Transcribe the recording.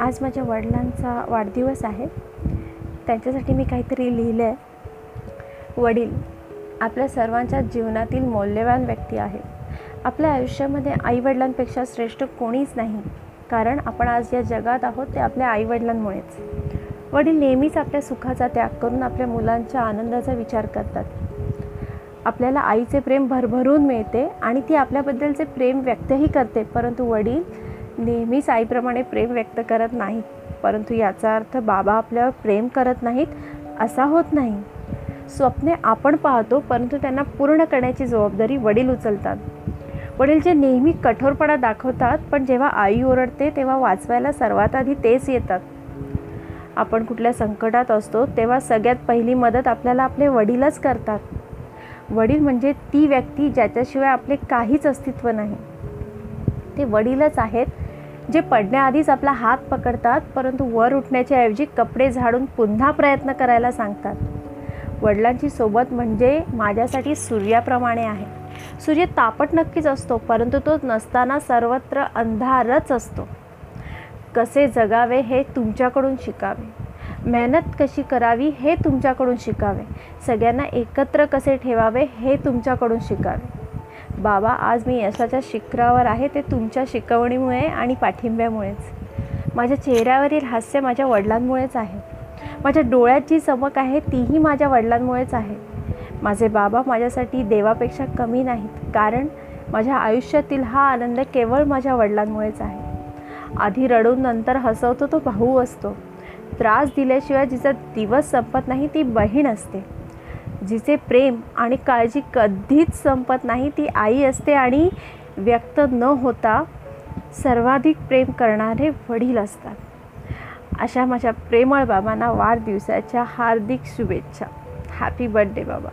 आज माझ्या वडिलांचा वाढदिवस आहे. त्यांच्यासाठी मी काहीतरी लिहिलं आहे वडील आपल्या सर्वांच्या जीवनातील मौल्यवान व्यक्ती आहे. आपल्या आयुष्यामध्ये आईवडिलांपेक्षा श्रेष्ठ कोणीच नाही. कारण आपण आज या जगात आहोत ते आपल्या आईवडिलांमुळेच. वडील नेहमीच आपल्या सुखाचा त्याग करून आपल्या मुलांच्या आनंदाचा विचार करतात. आपल्याला आईचे प्रेम भरभरून मिळते आणि ती आपल्याबद्दलचे प्रेम व्यक्तही करते. परंतु वडील नेहमीच आईप्रमाणे प्रेम व्यक्त करत नाहीत परंतु याचा अर्थ बाबा आपल्यावर प्रेम करत नाहीत असा होत नाही. स्वप्ने आपण पाहतो परंतु त्यांना पूर्ण करण्याची जबाबदारी वडील उचलतात. वडील जे नेहमी कठोरपणा दाखवतात पण जेव्हा आई ओरडते तेव्हा वाचवायला सर्वात आधी तेच येतात. आपण कुठल्या संकटात असतो तेव्हा सगळ्यात पहिली मदत आपल्याला आपले वडीलच करतात. वडील म्हणजे ती व्यक्ती ज्याच्याशिवाय आपले काहीच अस्तित्व नाही. ते वडीलच आहेत जे पडण्याआधीच आपला हात पकडतात परंतु वर उठण्याच्या ऐवजी कपडे झाडून पुन्हा प्रयत्न करायला सांगतात. वडिलांची सोबत म्हणजे माझ्यासाठी सूर्याप्रमाणे आहे. सूर्य तापट नक्कीच असतो परंतु तो नसताना सर्वत्र अंधारच असतो. कसे जगावे हे तुमच्याकडून शिकावे. मेहनत कशी करावी हे तुमच्याकडून शिकावे. सगळ्यांना एकत्र कसे ठेवावे हे तुमच्याकडून शिकावे. बाबा आज मी यशाच्या शिखरावर आहे ते तुमच्या शिकवणीमुळे आणि पाठिंब्यामुळेच. माझ्या चेहऱ्यावरील हास्य माझ्या वडिलांमुळेच आहे. माझ्या डोळ्यात जी चमक आहे तीही माझ्या वडिलांमुळेच आहे. माझे बाबा माझ्यासाठी देवापेक्षा कमी नाहीत कारण माझ्या आयुष्यातील हा आनंद केवळ माझ्या वडिलांमुळेच आहे. आधी रडून नंतर हसवतो तो भाऊ असतो. त्रास दिल्याशिवाय जिचा दिवस संपत नाही ती बहीण असते. जिचे प्रेम आणि काळजी कधीच संपत नाही ती आई असते आणि व्यक्त न होता सर्वाधिक प्रेम करणारे वडील असतात. अशा माझ्या प्रेमळ बाबांना वाढदिवसाच्या हार्दिक शुभेच्छा. हॅपी बर्थडे बाबा.